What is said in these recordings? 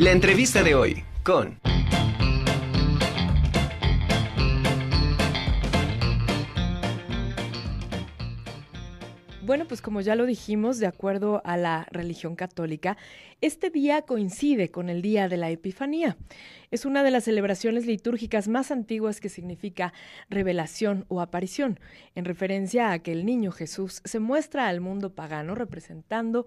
La entrevista de hoy con... Bueno, pues como ya lo dijimos, de acuerdo a la religión católica, este día coincide con el día de la Epifanía. Es una de las celebraciones litúrgicas más antiguas que significa revelación o aparición, en referencia a que el niño Jesús se muestra al mundo pagano representando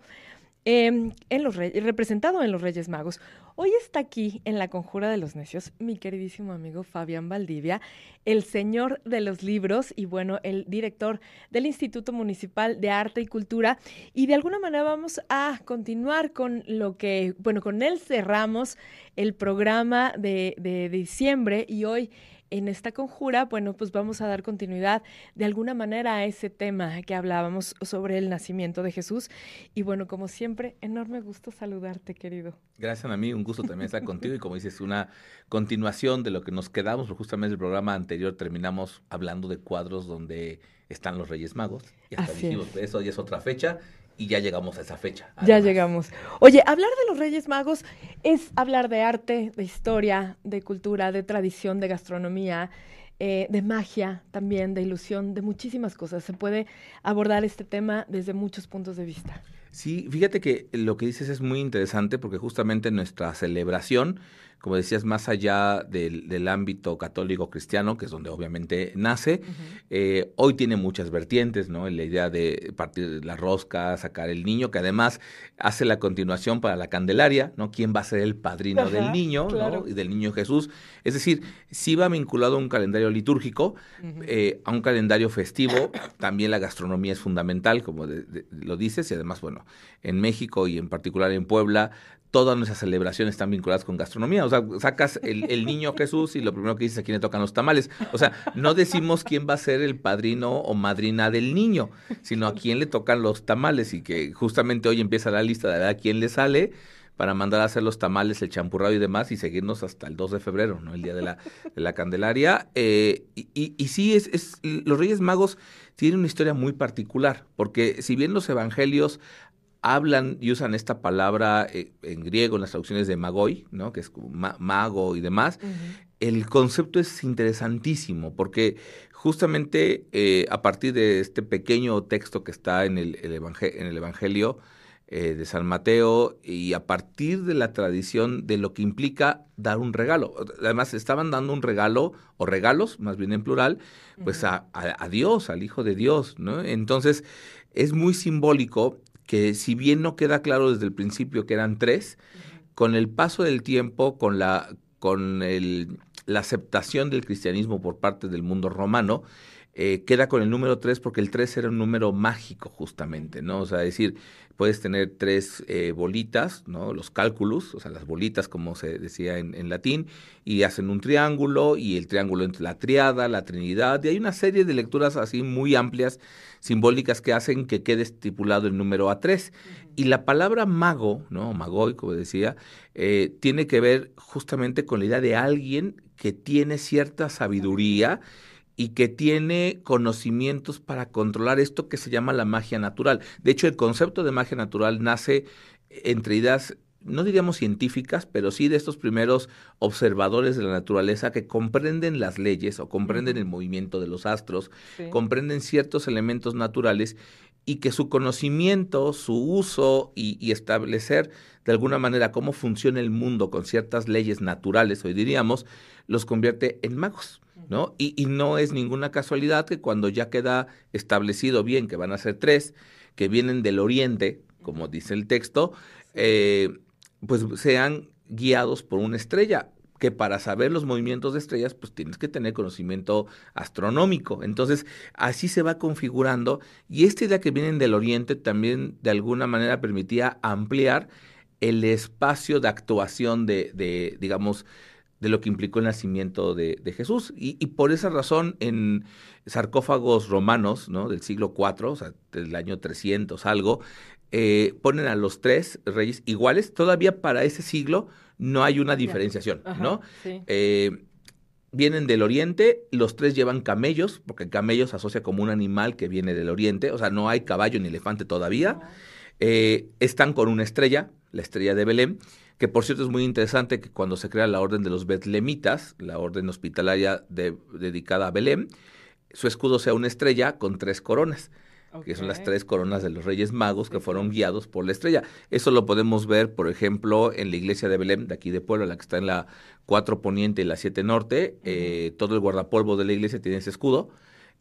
Em, en los representado en los Reyes Magos. Hoy está aquí en la Conjura de los Necios mi queridísimo amigo Fabián Valdivia, el señor de los libros y bueno, el director del Instituto Municipal de Arte y Cultura. Y de alguna manera vamos a continuar con lo que, bueno, con él cerramos el programa de, de diciembre y hoy en esta conjura, bueno, pues vamos a dar continuidad de alguna manera a ese tema que hablábamos sobre el nacimiento de Jesús. Y bueno, como siempre, enorme gusto saludarte, querido. Gracias a mí, un gusto también estar contigo y como dices, una continuación de lo que nos quedamos, justamente el programa anterior terminamos hablando de cuadros donde están los Reyes Magos. Y hasta dijimos, eso ya es otra fecha y ya llegamos a esa fecha. Ya llegamos. Oye, hablar de los Reyes Magos es hablar de arte, de historia, de cultura, de tradición, de gastronomía, eh, de magia también, de ilusión, de muchísimas cosas. Se puede abordar este tema desde muchos puntos de vista. Sí, fíjate que lo que dices es muy interesante porque justamente nuestra celebración como decías, más allá del, ámbito católico cristiano, que es donde obviamente nace, eh, hoy tiene muchas vertientes, ¿no? La idea de partir la rosca, sacar el niño, que además hace la continuación para la Candelaria, ¿no? ¿Quién va a ser el padrino del niño, ¿no? Y del niño Jesús. Es decir, sí va vinculado a un calendario litúrgico, eh, a un calendario festivo, también la gastronomía es fundamental, como lo dices, y además, bueno, en México y en particular en Puebla, todas nuestras celebraciones están vinculadas con gastronomía. O sea, sacas el, niño Jesús y lo primero que dices a quién le tocan los tamales. O sea, no decimos quién va a ser el padrino o madrina del niño, sino a quién le tocan los tamales y que justamente hoy empieza la lista de a quién le sale para mandar a hacer los tamales, el champurrado y demás y seguirnos hasta el 2 de febrero, ¿no? El día de la, de la Candelaria. Eh, y, sí, es, los Reyes Magos tienen una historia muy particular, porque si bien los evangelios hablan y usan esta palabra eh, en griego en las traducciones de magoi, ¿no? que es mago y demás. El concepto es interesantísimo porque justamente eh, a partir de este pequeño texto que está en el, en el Evangelio eh, de San Mateo y a partir de la tradición de lo que implica dar un regalo. Además, estaban dando un regalo, o regalos, más bien en plural, pues a, a, a Dios, al Hijo de Dios, ¿no? Entonces, es muy simbólico que si bien no queda claro desde el principio que eran tres, con el paso del tiempo, con la, con el, la aceptación del cristianismo por parte del mundo romano, eh, queda con el número tres porque el tres era un número mágico justamente, ¿no? O sea, decir, puedes tener tres eh, bolitas, ¿no? Los cálculos, o sea, las bolitas como se decía en, en, latín, y hacen un triángulo, y el triángulo entre la triada, la trinidad, y hay una serie de lecturas así muy amplias simbólicas que hacen que quede estipulado el número A3. Y la palabra mago, ¿no? Magoi, como decía, eh, tiene que ver justamente con la idea de alguien que tiene cierta sabiduría y que tiene conocimientos para controlar esto que se llama la magia natural. De hecho, el concepto de magia natural nace entre ideas no diríamos científicas, pero sí de estos primeros observadores de la naturaleza que comprenden las leyes o comprenden el movimiento de los astros, comprenden ciertos elementos naturales y que su conocimiento, su uso y, establecer de alguna manera cómo funciona el mundo con ciertas leyes naturales, hoy diríamos, los convierte en magos. ¿No? Y, y no es ninguna casualidad que cuando ya queda establecido bien que van a ser tres, que vienen del oriente, como dice el texto, eh, pues sean guiados por una estrella que para saber los movimientos de estrellas, pues tienes que tener conocimiento astronómico. Entonces, así se va configurando. Y esta idea que vienen del Oriente también de alguna manera permitía ampliar el espacio de actuación de, de digamos, de lo que implicó el nacimiento de, de Jesús. Y, y, por esa razón, en sarcófagos romanos, ¿no? Del siglo IV, o sea, del año 300 algo, eh, ponen a los tres reyes iguales. Todavía para ese siglo no hay una diferenciación, ¿no? Eh, vienen del oriente, los tres llevan camellos, porque el camello se asocia como un animal que viene del oriente, o sea, no hay caballo ni elefante todavía. Eh, están con una estrella, la estrella de Belén, que por cierto es muy interesante que cuando se crea la orden de los betlemitas, la orden hospitalaria dedicada a Belén, su escudo sea una estrella con tres coronas que son las tres coronas de los Reyes Magos que fueron guiados por la estrella. Eso lo podemos ver, por ejemplo, en la iglesia de Belén, de aquí de Puebla, la que está en la 4 Poniente y la 7 Norte. Eh, todo el guardapolvo de la iglesia tiene ese escudo.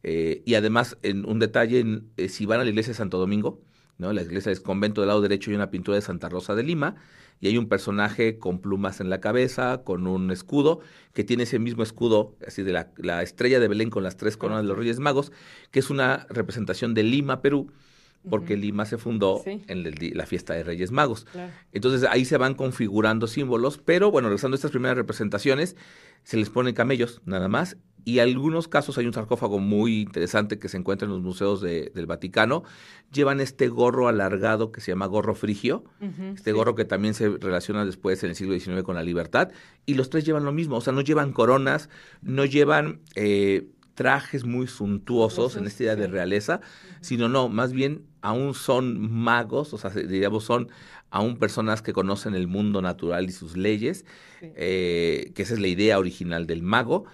Eh, y además, en un detalle, eh, si van a la iglesia de Santo Domingo, ¿no? la iglesia es convento del lado derecho y una pintura de Santa Rosa de Lima, y hay un personaje con plumas en la cabeza, con un escudo, que tiene ese mismo escudo, así de la, estrella de Belén con las tres coronas de los Reyes Magos, que es una representación de Lima, Perú, porque Lima se fundó en la fiesta de Reyes Magos. Entonces ahí se van configurando símbolos, pero bueno, regresando a estas primeras representaciones, se les ponen camellos nada más y en algunos casos hay un sarcófago muy interesante que se encuentra en los museos del Vaticano. Llevan este gorro alargado que se llama gorro frigio, este gorro que también se relaciona después en el siglo XIX con la libertad. Y los tres llevan lo mismo, o sea, no llevan coronas, no llevan eh, trajes muy suntuosos en esta idea de realeza, sino no, más bien aún son magos, o sea, digamos, son aún personas que conocen el mundo natural y sus leyes, eh, que esa es la idea original del mago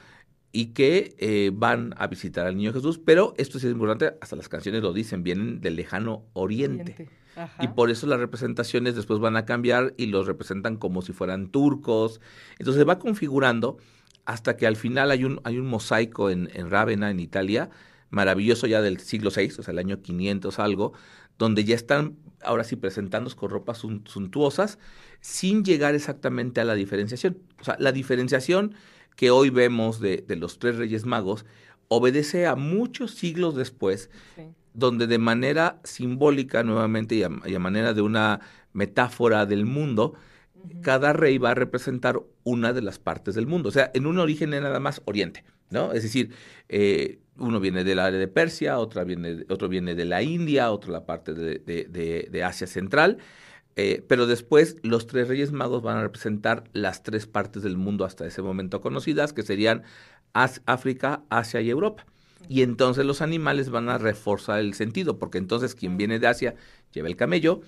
y que eh, van a visitar al niño Jesús, pero esto sí es importante, hasta las canciones lo dicen, vienen del lejano oriente. Y por eso las representaciones después van a cambiar y los representan como si fueran turcos. Entonces se va configurando hasta que al final hay un, hay un mosaico en, en Rávena, en Italia, maravilloso ya del siglo VI, o sea, el año 500 algo, donde ya están ahora sí presentándose con ropas suntuosas sin llegar exactamente a la diferenciación. O sea, la diferenciación que hoy vemos de, los tres Reyes Magos obedece a muchos siglos después, donde de manera simbólica nuevamente y a, manera de una metáfora del mundo, cada rey va a representar una de las partes del mundo. O sea, en un origen es nada más Oriente, ¿no? Es decir, eh, uno viene del área de Persia, otra viene, otro viene de la India, otro la parte de Asia Central. Eh, pero después los tres reyes magos van a representar las tres partes del mundo hasta ese momento conocidas, que serían África, Asia y Europa. Y entonces los animales van a reforzar el sentido, porque entonces quien viene de Asia lleva el camello,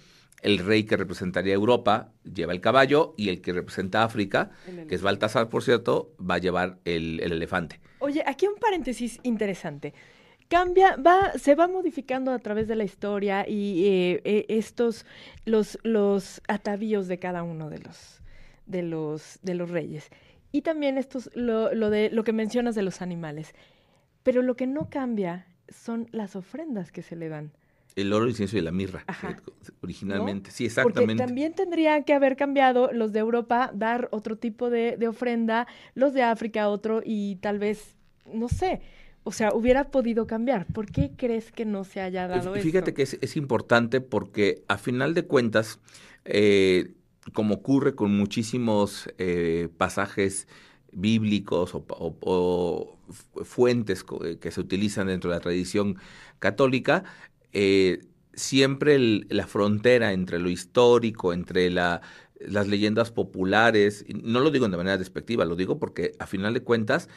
el rey que representaría Europa lleva el caballo y el que representa África, que es Baltasar, por cierto, va a llevar el, el elefante. Oye, aquí un paréntesis interesante cambia, va, se va modificando a través de la historia y eh, eh, estos, los, los atavíos de cada uno de los, de los, de los reyes. Y también estos, lo, lo, de, lo que mencionas de los animales. Pero lo que no cambia son las ofrendas que se le dan. El oro, el incienso y la mirra, eh, originalmente. Sí, exactamente. Porque también tendría que haber cambiado los de Europa, dar otro tipo de, de ofrenda, los de África otro y tal vez, no sé, o sea, hubiera podido cambiar. ¿Por qué crees que no se haya dado eso? Fíjate que es, importante porque a final de cuentas, eh, como ocurre con muchísimos eh, pasajes bíblicos o, fuentes eh, que se utilizan dentro de la tradición católica, siempre la frontera entre lo histórico, entre la, las leyendas populares, no lo digo de manera despectiva, lo digo porque a final de cuentas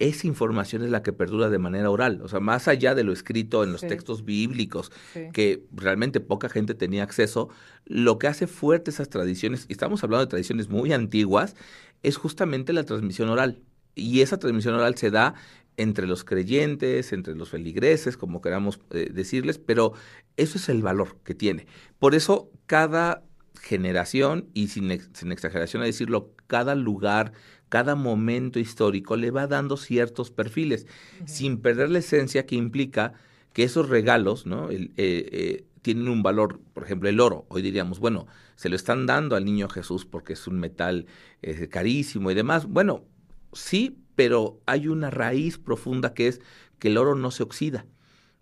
esa información es la que perdura de manera oral, o sea, más allá de lo escrito en los textos bíblicos, que realmente poca gente tenía acceso, lo que hace fuerte esas tradiciones, y estamos hablando de tradiciones muy antiguas, es justamente la transmisión oral. Y esa transmisión oral se da entre los creyentes, entre los feligreses, como queramos eh, decirles, pero eso es el valor que tiene. Por eso cada generación, y sin, sin exageración a decirlo, cada lugar, cada momento histórico le va dando ciertos perfiles, sin perder la esencia que implica que esos regalos ¿no? Eh, eh, tienen un valor, por ejemplo, el oro. Hoy diríamos, bueno, se lo están dando al niño Jesús porque es un metal eh, carísimo y demás. Bueno, sí, pero hay una raíz profunda que es que el oro no se oxida,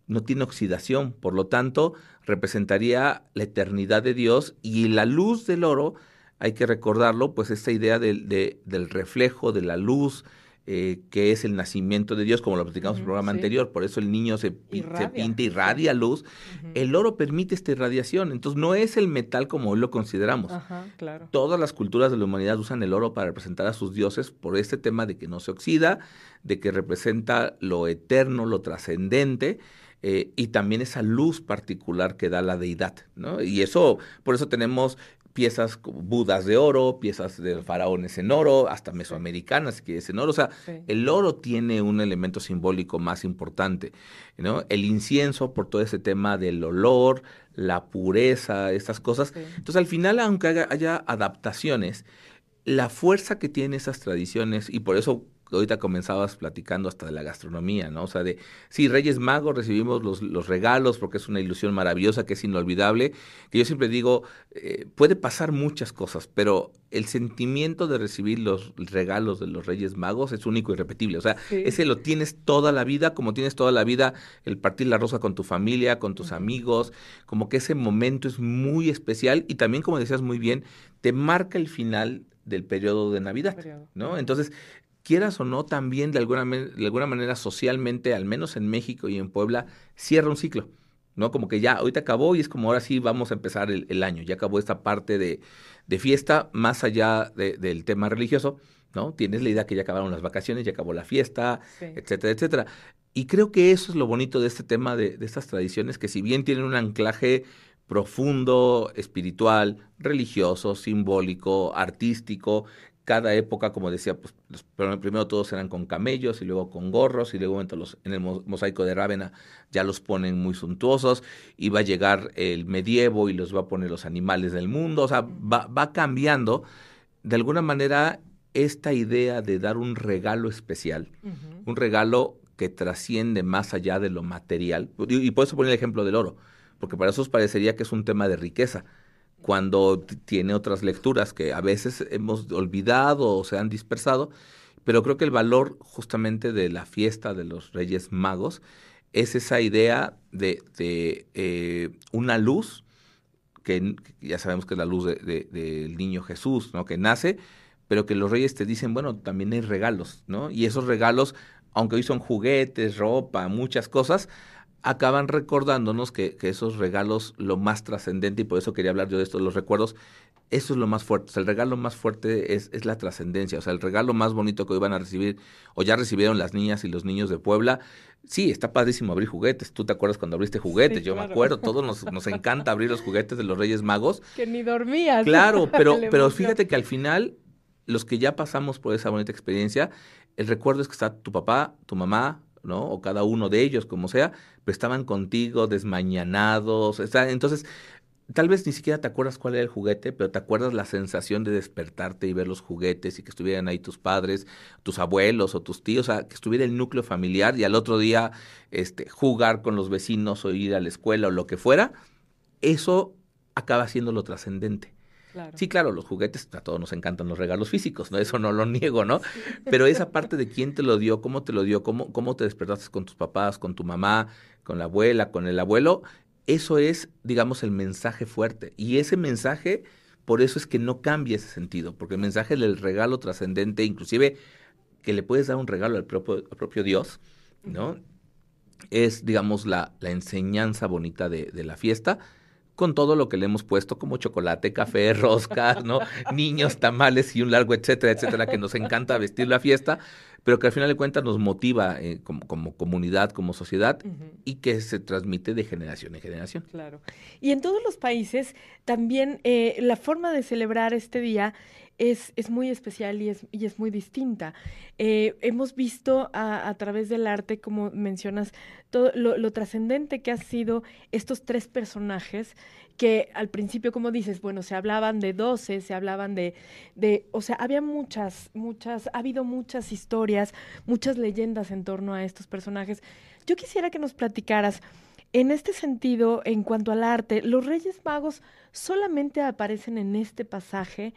no tiene oxidación, por lo tanto, representaría la eternidad de Dios y la luz del oro hay que recordarlo, pues esta idea del, del reflejo, de la luz, eh, que es el nacimiento de Dios, como lo platicamos en el programa anterior, por eso el niño se, se pinta y radia luz. El oro permite esta irradiación, entonces no es el metal como hoy lo consideramos. Todas las culturas de la humanidad usan el oro para representar a sus dioses por este tema de que no se oxida, de que representa lo eterno, lo trascendente. Eh, y también esa luz particular que da la deidad, ¿no? Y eso, por eso tenemos piezas como budas de oro, piezas de faraones en oro, hasta mesoamericanas, si quieres, en oro. O sea, el oro tiene un elemento simbólico más importante, ¿no? El incienso por todo ese tema del olor, la pureza, estas cosas. Entonces, al final, aunque haya adaptaciones, la fuerza que tienen esas tradiciones, y por eso ahorita comenzabas platicando hasta de la gastronomía, ¿no? O sea, de, sí, Reyes Magos recibimos los, los regalos porque es una ilusión maravillosa que es inolvidable, que yo siempre digo, eh, puede pasar muchas cosas, pero el sentimiento de recibir los regalos de los Reyes Magos es único y repetible, o sea, ese lo tienes toda la vida, como tienes toda la vida el partir la rosa con tu familia, con tus amigos, como que ese momento es muy especial y también, como decías muy bien, te marca el final del periodo de Navidad, ¿no? Entonces, quieras o no, también de alguna, de alguna manera socialmente, al menos en México y en Puebla, cierra un ciclo. ¿no? Como que ya, ahorita acabó y es como ahora sí vamos a empezar el, año. Ya acabó esta parte de, de fiesta, más allá del tema religioso, ¿no? Tienes la idea que ya acabaron las vacaciones, ya acabó la fiesta, etcétera, etcétera. Y creo que eso es lo bonito de este tema, de, de estas tradiciones, que si bien tienen un anclaje profundo, espiritual, religioso, simbólico, artístico, cada época, como decía, pues primero todos eran con camellos y luego con gorros y luego en, los, en el mosaico de Rávena ya los ponen muy suntuosos y va a llegar el medievo y los va a poner los animales del mundo, o sea, va, cambiando. De alguna manera esta idea de dar un regalo especial, un regalo que trasciende más allá de lo material, y, y por eso poner el ejemplo del oro, porque para eso os parecería que es un tema de riqueza, cuando tiene otras lecturas que a veces hemos olvidado o se han dispersado, pero creo que el valor justamente de la fiesta de los Reyes Magos es esa idea de, eh, una luz, que ya sabemos que es la luz del niño Jesús, ¿no? que nace, pero que los reyes te dicen, bueno, también hay regalos, ¿no? Y esos regalos, aunque hoy son juguetes, ropa, muchas cosas, acaban recordándonos que, esos regalos, lo más trascendente, y por eso quería hablar yo de esto, los recuerdos, eso es lo más fuerte. O sea, el regalo más fuerte es, es la trascendencia. O sea, el regalo más bonito que hoy van a recibir, o ya recibieron las niñas y los niños de Puebla. Sí, está padrísimo abrir juguetes. ¿Tú te acuerdas cuando abriste juguetes? yo me acuerdo, todos nos, nos encanta abrir los juguetes de los Reyes Magos. Que ni dormías. Claro, pero, pero fíjate que al final, los que ya pasamos por esa bonita experiencia, el recuerdo es que está tu papá, tu mamá, ¿no? O cada uno de ellos, como sea, pero estaban contigo desmañanados. entonces, tal vez ni siquiera te acuerdas cuál era el juguete, pero te acuerdas la sensación de despertarte y ver los juguetes y que estuvieran ahí tus padres, tus abuelos o tus tíos, o sea, que estuviera el núcleo familiar y al otro día este, jugar con los vecinos o ir a la escuela o lo que fuera. Eso acaba siendo lo trascendente. Sí, claro, los juguetes, a todos nos encantan los regalos físicos, ¿no? Eso no lo niego, ¿no? Pero esa parte de quién te lo dio, cómo te lo dio, cómo, cómo te despertaste con tus papás, con tu mamá, con la abuela, con el abuelo, eso es, digamos, el mensaje fuerte. Y ese mensaje, por eso es que no cambia ese sentido, porque el mensaje del regalo trascendente, inclusive que le puedes dar un regalo al propio, al propio Dios, ¿no? Es, digamos, la, la enseñanza bonita de, de la fiesta con todo lo que le hemos puesto como chocolate, café, roscas, ¿no? Niños, tamales y un largo etcétera, etcétera, que nos encanta vestir la fiesta, pero que al final de cuentas nos motiva eh, como, como, comunidad, como sociedad y que se transmite de generación en generación. Claro. Y en todos los países también eh, la forma de celebrar este día es, es, muy especial y es, y es muy distinta. Eh, hemos visto a, a, través del arte, como mencionas, todo lo, trascendente que han sido estos tres personajes que al principio, como dices, bueno, se hablaban de doce, se hablaban de, de, o sea, había muchas, muchas, ha habido muchas historias, muchas leyendas en torno a estos personajes. Yo quisiera que nos platicaras, en este sentido, en cuanto al arte, los Reyes Magos solamente aparecen en este pasaje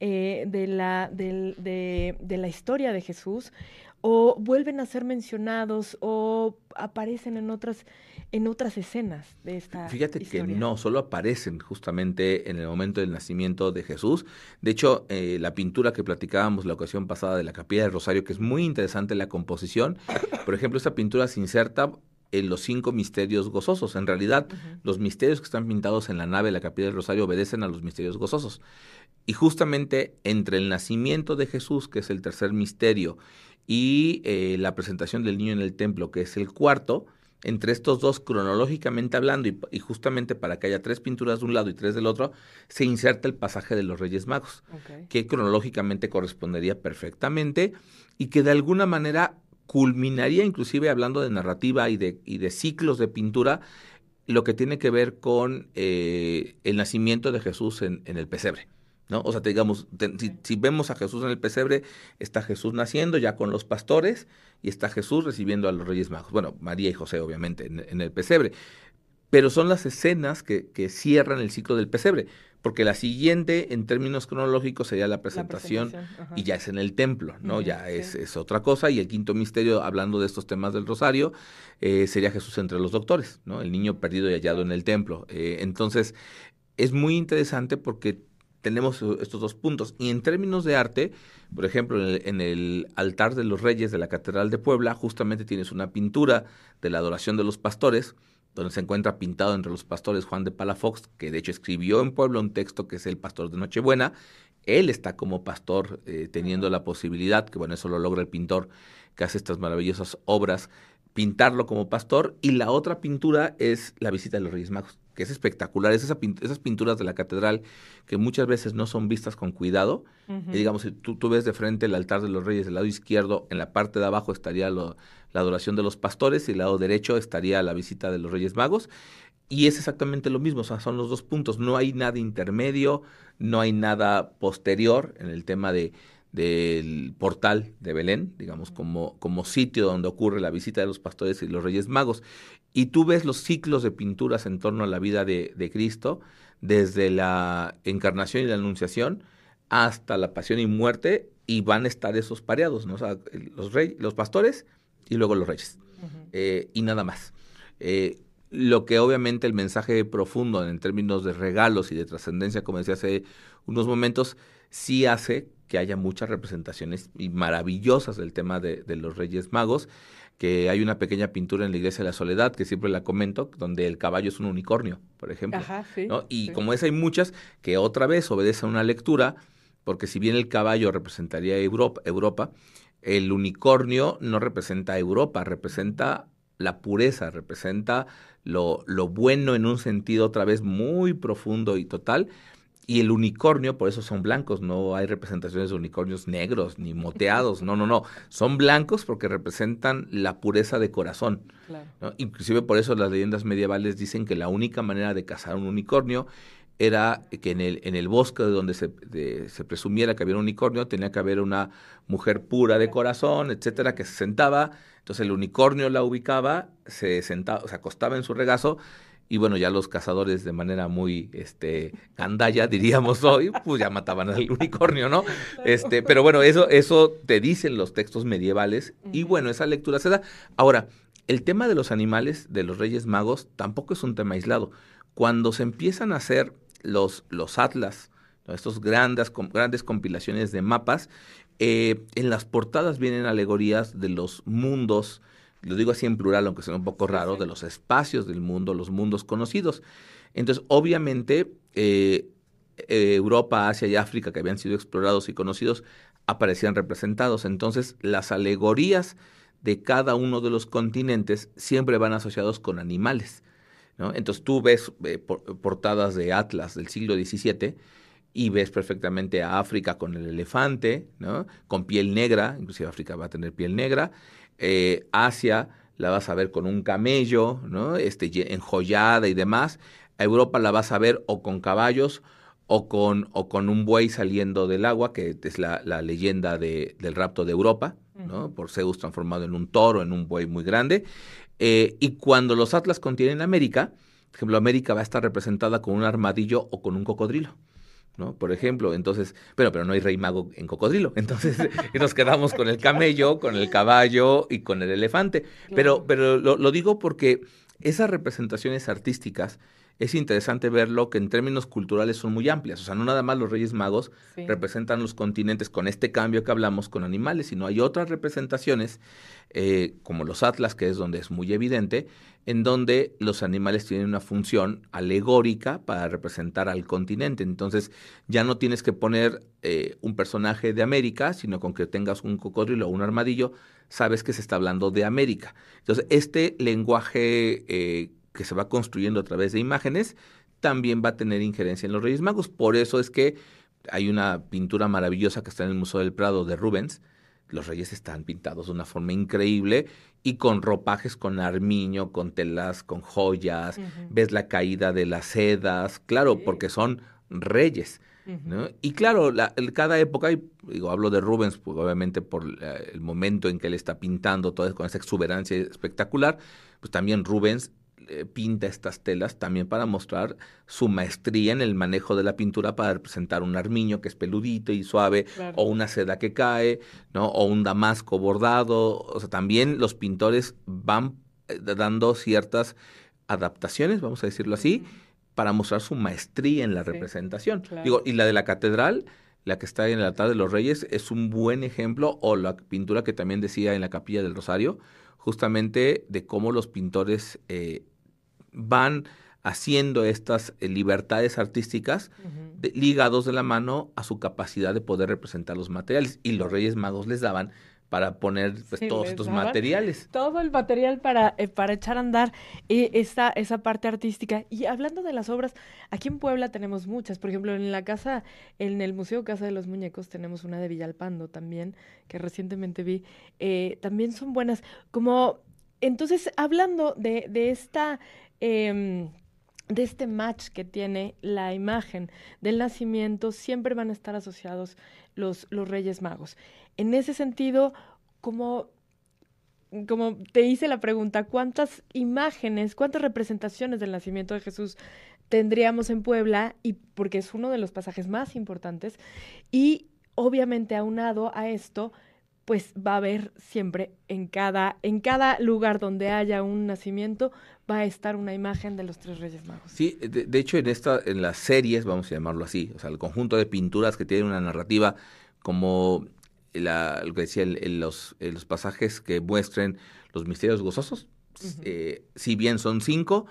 eh, de, la, de, de, la historia de Jesús o vuelven a ser mencionados o aparecen en otras en otras escenas de esta Fíjate que no, solo aparecen justamente en el momento del nacimiento de Jesús. De hecho, eh, la pintura que platicábamos la ocasión pasada de la Capilla del Rosario, que es muy interesante la composición, por ejemplo, esta pintura se inserta en los cinco misterios gozosos. En realidad, los misterios que están pintados en la nave de la Capilla del Rosario obedecen a los misterios gozosos. Y justamente entre el nacimiento de Jesús, que es el tercer misterio, y eh, la presentación del niño en el templo, que es el cuarto, entre estos dos cronológicamente hablando y, justamente para que haya tres pinturas de un lado y tres del otro, se inserta el pasaje de los Reyes Magos, que cronológicamente correspondería perfectamente y que de alguna manera culminaría inclusive hablando de narrativa y de, y de ciclos de pintura, lo que tiene que ver con eh, el nacimiento de Jesús en, en el pesebre. ¿no? O sea, digamos, si, vemos a Jesús en el pesebre, está Jesús naciendo ya con los pastores y está Jesús recibiendo a los Reyes Magos. Bueno, María y José, obviamente, en, el pesebre. Pero son las escenas que, que, cierran el ciclo del pesebre, porque la siguiente, en términos cronológicos, sería la presentación, y ya es en el templo, ¿no? ya es, es, otra cosa. Y el quinto misterio, hablando de estos temas del rosario, eh, sería Jesús entre los doctores, ¿no? El niño perdido y hallado en el templo. Eh, entonces, es muy interesante porque tenemos estos dos puntos. Y en términos de arte, por ejemplo, en el, altar de los reyes de la Catedral de Puebla, justamente tienes una pintura de la adoración de los pastores, donde se encuentra pintado entre los pastores Juan de Palafox, que de hecho escribió en Puebla un texto que es el pastor de Nochebuena. Él está como pastor eh, teniendo la posibilidad, que bueno, eso lo logra el pintor que hace estas maravillosas obras, pintarlo como pastor. Y la otra pintura es la visita de los Reyes Magos que es espectacular, es esas pinturas de la catedral que muchas veces no son vistas con cuidado. y digamos, si tú, tú, ves de frente el altar de los reyes del lado izquierdo, en la parte de abajo estaría la adoración de los pastores y el lado derecho estaría la visita de los reyes magos. Y es exactamente lo mismo, o sea, son los dos puntos. No hay nada intermedio, no hay nada posterior en el tema de, del portal de Belén, digamos, como, como sitio donde ocurre la visita de los pastores y los reyes magos. Y tú ves los ciclos de pinturas en torno a la vida de, Cristo, desde la encarnación y la anunciación hasta la pasión y muerte, y van a estar esos pareados, ¿no? O sea, los, rey, los pastores y luego los reyes. Eh, y nada más. Eh, lo que obviamente el mensaje profundo en términos de regalos y de trascendencia, como decía hace unos momentos, sí hace que haya muchas representaciones y maravillosas del tema de, de los Reyes Magos que hay una pequeña pintura en la Iglesia de la Soledad, que siempre la comento, donde el caballo es un unicornio, por ejemplo. Y como esa hay muchas, que otra vez obedece a una lectura, porque si bien el caballo representaría Europa, Europa el unicornio no representa Europa, representa la pureza, representa lo, lo bueno en un sentido otra vez muy profundo y total, y el unicornio, por eso son blancos, no hay representaciones de unicornios negros ni moteados, no, no, no, son blancos porque representan la pureza de corazón. Inclusive por eso las leyendas medievales dicen que la única manera de cazar un unicornio era que en el, en el bosque de donde se, se presumiera que había un unicornio tenía que haber una mujer pura de corazón, etcétera, que se sentaba, entonces el unicornio la ubicaba, se sentaba, se acostaba en su regazo y bueno, ya los cazadores de manera muy este gandalla, diríamos hoy, pues ya mataban al unicornio, ¿no? Este, pero bueno, eso, eso te dicen los textos medievales, y bueno, esa lectura se da. Ahora, el tema de los animales de los Reyes Magos tampoco es un tema aislado. Cuando se empiezan a hacer los, los atlas, estos grandes, grandes compilaciones de mapas, eh, en las portadas vienen alegorías de los mundos lo digo así en plural, aunque sea un poco raro, de los espacios del mundo, los mundos conocidos. Entonces, obviamente, eh, eh, Europa, Asia y África, que habían sido explorados y conocidos, aparecían representados. Entonces, las alegorías de cada uno de los continentes siempre van asociados con animales. ¿no? Entonces, tú ves eh, portadas de Atlas del siglo XVII y ves perfectamente a África con el elefante, ¿no? con piel negra, inclusive África va a tener piel negra, eh, Asia la vas a ver con un camello, ¿no? Este, enjollada y demás. A Europa la vas a ver o con caballos o con, o con un buey saliendo del agua, que es la, leyenda de, del rapto de Europa, ¿no? por Zeus transformado en un toro, en un buey muy grande. Eh, y cuando los atlas contienen América, por ejemplo, América va a estar representada con un armadillo o con un cocodrilo. ¿No? Por ejemplo, entonces, pero, pero no hay rey mago en cocodrilo, entonces nos quedamos con el camello, con el caballo y con el elefante. Pero, pero lo, digo porque esas representaciones artísticas es interesante verlo que en términos culturales son muy amplias. O sea, no nada más los Reyes Magos representan los continentes con este cambio que hablamos con animales, sino hay otras representaciones, eh, como los Atlas, que es donde es muy evidente, en donde los animales tienen una función alegórica para representar al continente. Entonces, ya no tienes que poner eh, un personaje de América, sino con que tengas un cocodrilo o un armadillo, sabes que se está hablando de América. Entonces, este lenguaje eh, que se va construyendo a través de imágenes, también va a tener injerencia en los Reyes Magos. Por eso es que hay una pintura maravillosa que está en el Museo del Prado de Rubens. Los reyes están pintados de una forma increíble y con ropajes con armiño, con telas, con joyas. Ves la caída de las sedas, claro, porque son reyes. Y claro, la, cada época, y digo, hablo de Rubens, pues, obviamente por el momento en que él está pintando, todo con esa exuberancia espectacular, pues también Rubens eh, pinta estas telas también para mostrar su maestría en el manejo de la pintura para representar un armiño que es peludito y suave, o una seda que cae, ¿no? O un damasco bordado. O sea, también los pintores van eh, dando ciertas adaptaciones, vamos a decirlo así, para mostrar su maestría en la representación. Digo, y la de la catedral, la que está en el altar de los reyes, es un buen ejemplo, o la pintura que también decía en la capilla del Rosario, justamente de cómo los pintores eh, van haciendo estas eh, libertades artísticas ligados de la mano a su capacidad de poder representar los materiales. Y los Reyes Magos les daban para poner pues, todos estos materiales. Todo el material para, eh, para echar a andar eh, esa, esa parte artística. Y hablando de las obras, aquí en Puebla tenemos muchas. Por ejemplo, en la casa, en el Museo Casa de los Muñecos tenemos una de Villalpando también, que recientemente vi. también son buenas. Como, entonces, hablando de, de esta Em, de este match que tiene la imagen del nacimiento, siempre van a estar asociados los, los Reyes Magos. En ese sentido, como, como te hice la pregunta, ¿cuántas imágenes, cuántas representaciones del nacimiento de Jesús tendríamos en Puebla? Y porque es uno de los pasajes más importantes. Y obviamente aunado a esto, pues va a haber siempre en cada, en cada lugar donde haya un nacimiento, va a estar una imagen de los tres Reyes Magos. Sí, de, hecho en esta, en las series, vamos a llamarlo así, o sea, el conjunto de pinturas que tienen una narrativa como la, lo que decía, los, los pasajes que muestren los misterios gozosos, eh, si bien son cinco,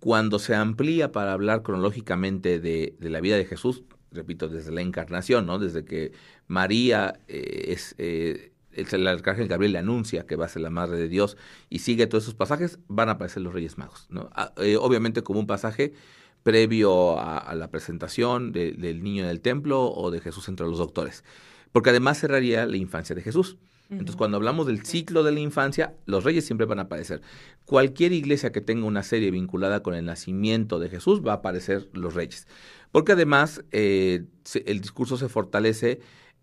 cuando se amplía para hablar cronológicamente de, de la vida de Jesús, repito, desde la encarnación, ¿no? Desde que María eh, es, eh, el, arcángel Gabriel le anuncia que va a ser la madre de Dios y sigue todos esos pasajes, van a aparecer los Reyes Magos. ¿no? Ah, eh, obviamente como un pasaje previo a, la presentación del niño en el templo o de Jesús entre los doctores. Porque además cerraría la infancia de Jesús. Entonces, cuando hablamos del ciclo de la infancia, los reyes siempre van a aparecer. Cualquier iglesia que tenga una serie vinculada con el nacimiento de Jesús va a aparecer los reyes. Porque además eh, el discurso se fortalece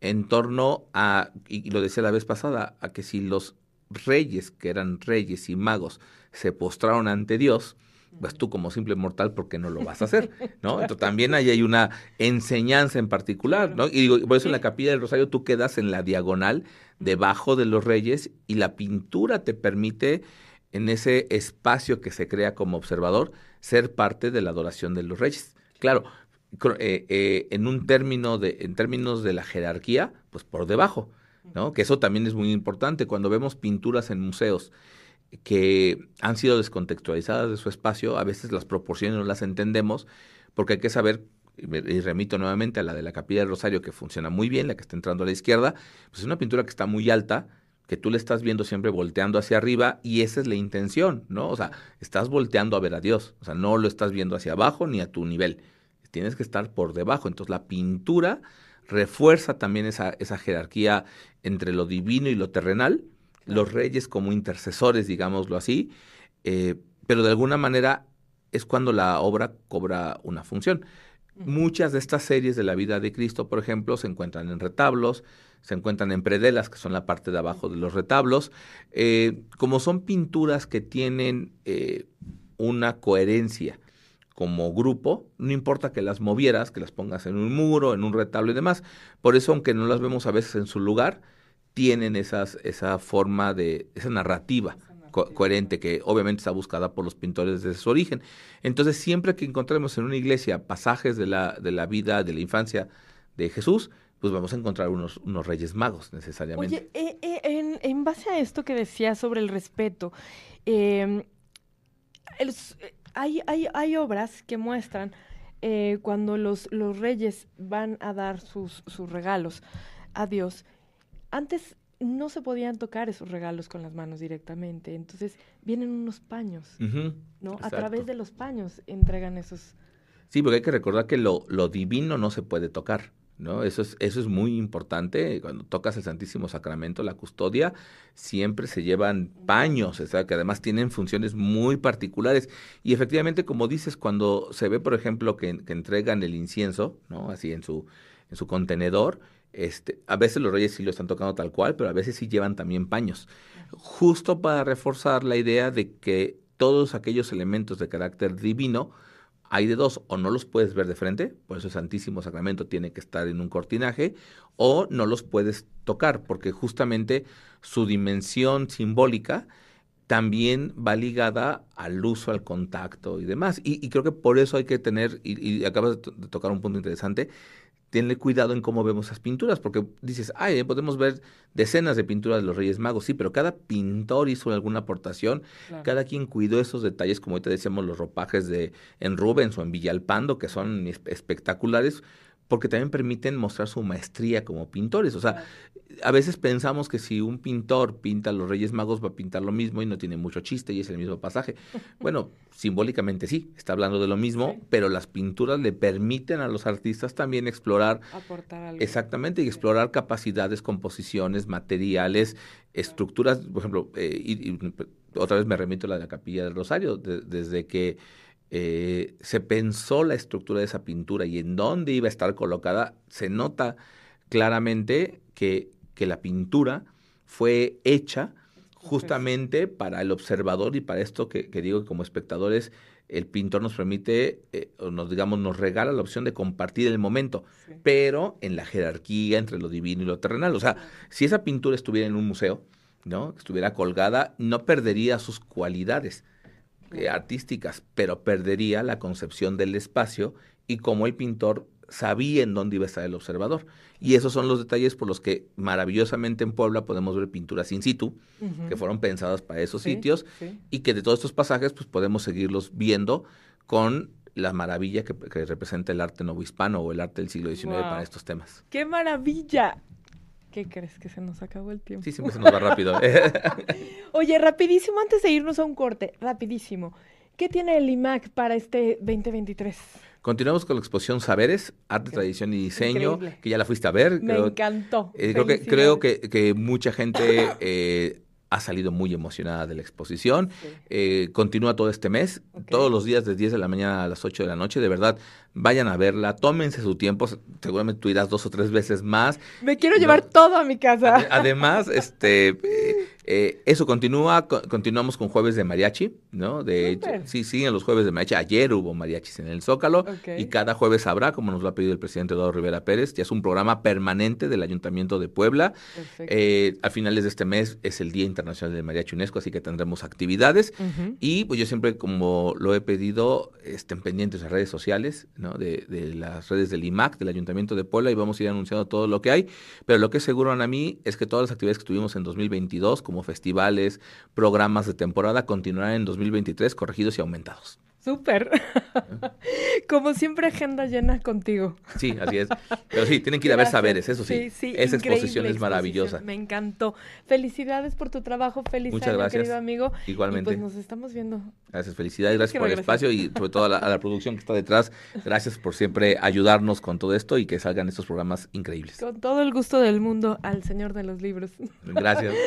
en torno a, y lo decía la vez pasada, a que si los reyes, que eran reyes y magos, se postraron ante Dios, pues tú como simple mortal, ¿por qué no lo vas a hacer? ¿No? Entonces también ahí hay una enseñanza en particular, ¿no? Y digo, por eso en la capilla del Rosario tú quedas en la diagonal debajo de los reyes y la pintura te permite en ese espacio que se crea como observador ser parte de la adoración de los reyes. Claro, eh, eh, en un término de, en términos de la jerarquía, pues por debajo, ¿no? Que eso también es muy importante. Cuando vemos pinturas en museos que han sido descontextualizadas de su espacio, a veces las proporciones no las entendemos, porque hay que saber, y remito nuevamente a la de la Capilla del Rosario, que funciona muy bien, la que está entrando a la izquierda, pues es una pintura que está muy alta, que tú le estás viendo siempre volteando hacia arriba y esa es la intención, ¿no? O sea, estás volteando a ver a Dios, o sea, no lo estás viendo hacia abajo ni a tu nivel tienes que estar por debajo. Entonces la pintura refuerza también esa, esa jerarquía entre lo divino y lo terrenal, los reyes como intercesores, digámoslo así, eh, pero de alguna manera es cuando la obra cobra una función. Muchas de estas series de la vida de Cristo, por ejemplo, se encuentran en retablos, se encuentran en predelas, que son la parte de abajo de los retablos. Eh, como son pinturas que tienen eh, una coherencia como grupo, no importa que las movieras, que las pongas en un muro, en un retablo y demás. Por eso, aunque no las vemos a veces en su lugar, tienen esas, esa forma de, esa narrativa coherente, que obviamente está buscada por los pintores desde su origen. Entonces, siempre que encontremos en una iglesia pasajes de la, de la vida, de la infancia de Jesús, pues vamos a encontrar unos, unos reyes magos necesariamente. Oye, eh, eh, en, en, base a esto que decías sobre el respeto, eh, hay, hay, hay, obras que muestran eh, cuando los, los reyes van a dar sus, sus regalos a Dios. Antes no se podían tocar esos regalos con las manos directamente. Entonces vienen unos paños, ¿no? A través de los paños entregan esos. Sí, porque hay que recordar que lo, lo divino no se puede tocar. ¿No? Eso es, eso es muy importante. Cuando tocas el Santísimo Sacramento, la custodia, siempre se llevan paños, sea, que además tienen funciones muy particulares. Y efectivamente, como dices, cuando se ve, por ejemplo, que, que entregan el incienso, ¿no? Así en su, en su contenedor, este, a veces los reyes sí lo están tocando tal cual, pero a veces sí llevan también paños, justo para reforzar la idea de que todos aquellos elementos de carácter divino hay de dos, o no los puedes ver de frente, por eso el Santísimo Sacramento tiene que estar en un cortinaje, o no los puedes tocar, porque justamente su dimensión simbólica también va ligada al uso, al contacto y demás. Y, creo que por eso hay que tener, y, y acabas de tocar un punto interesante, tenle cuidado en cómo vemos esas pinturas, porque dices, ay, eh, podemos ver decenas de pinturas de los Reyes Magos, sí, pero cada pintor hizo alguna aportación, cada quien cuidó esos detalles, como ahorita decíamos, los ropajes de en Rubens o en Villalpando, que son espectaculares, porque también permiten mostrar su maestría como pintores. O sea, a veces pensamos que si un pintor pinta a los Reyes Magos va a pintar lo mismo y no tiene mucho chiste y es el mismo pasaje. Bueno, simbólicamente sí, está hablando de lo mismo, pero las pinturas le permiten a los artistas también explorar exactamente y explorar capacidades, composiciones, materiales, estructuras. Por ejemplo, eh, y, otra vez me remito a la de la Capilla del Rosario, desde que eh, se pensó la estructura de esa pintura y en dónde iba a estar colocada, se nota claramente que, que la pintura fue hecha justamente para el observador y para esto que, digo que como espectadores el pintor nos permite, eh, o nos digamos, nos regala la opción de compartir el momento, pero en la jerarquía entre lo divino y lo terrenal. O sea, si esa pintura estuviera en un museo, ¿no? Estuviera colgada, no perdería sus cualidades eh, artísticas, pero perdería la concepción del espacio y cómo el pintor sabía en dónde iba a estar el observador. Y esos son los detalles por los que maravillosamente en Puebla podemos ver pinturas in situ, que fueron pensadas para esos sitios, y que de todos estos pasajes pues podemos seguirlos viendo con la maravilla que, representa el arte novohispano o el arte del siglo XIX para estos temas. ¡Qué maravilla! ¿Qué crees? Que se nos acabó el tiempo. Sí, siempre se nos va rápido. Oye, rapidísimo, antes de irnos a un corte, rapidísimo. ¿Qué tiene el IMAC para este 2023? Continuamos con la exposición Saberes, Arte, Tradición y Diseño, que ya la fuiste a ver. Me encantó. Eh, creo que, creo que, que mucha gente eh, ha salido muy emocionada de la exposición. Eh, continúa todo este mes, todos los días de 10 de la mañana a las 8 de la noche. De verdad, vayan a verla, tómense su tiempo. Seguramente tú irás dos o tres veces más. Me quiero llevar todo a mi casa. Además, este eh, eso continúa, continuamos con jueves de mariachi, ¿no? De hecho, sí, siguen los jueves de mariachi. Ayer hubo mariachis en el Zócalo y cada jueves habrá, como nos lo ha pedido el presidente Eduardo Rivera Pérez, ya es un programa permanente del Ayuntamiento de Puebla. Eh, a finales de este mes es el Día Internacional del Mariachi UNESCO, así que tendremos actividades. Y pues yo siempre, como lo he pedido, estén pendientes de redes sociales, De, de, las redes del IMAC, del Ayuntamiento de Puebla, y vamos a ir anunciando todo lo que hay. Pero lo que es seguro a mí es que todas las actividades que tuvimos en 2022, como como festivales, programas de temporada, continuarán en 2023 corregidos y aumentados. Súper. Como siempre, agenda llena contigo. Sí, así es. Pero sí, tienen que ir a ver saberes, eso sí. sí, Esa exposición es maravillosa. Me encantó. Felicidades por tu trabajo, feliz Muchas gracias. querido amigo. Igualmente. pues nos estamos viendo. Gracias, felicidades, gracias por el espacio y sobre todo a la, a la, producción que está detrás. Gracias por siempre ayudarnos con todo esto y que salgan estos programas increíbles. Con todo el gusto del mundo al Señor de los Libros. Gracias.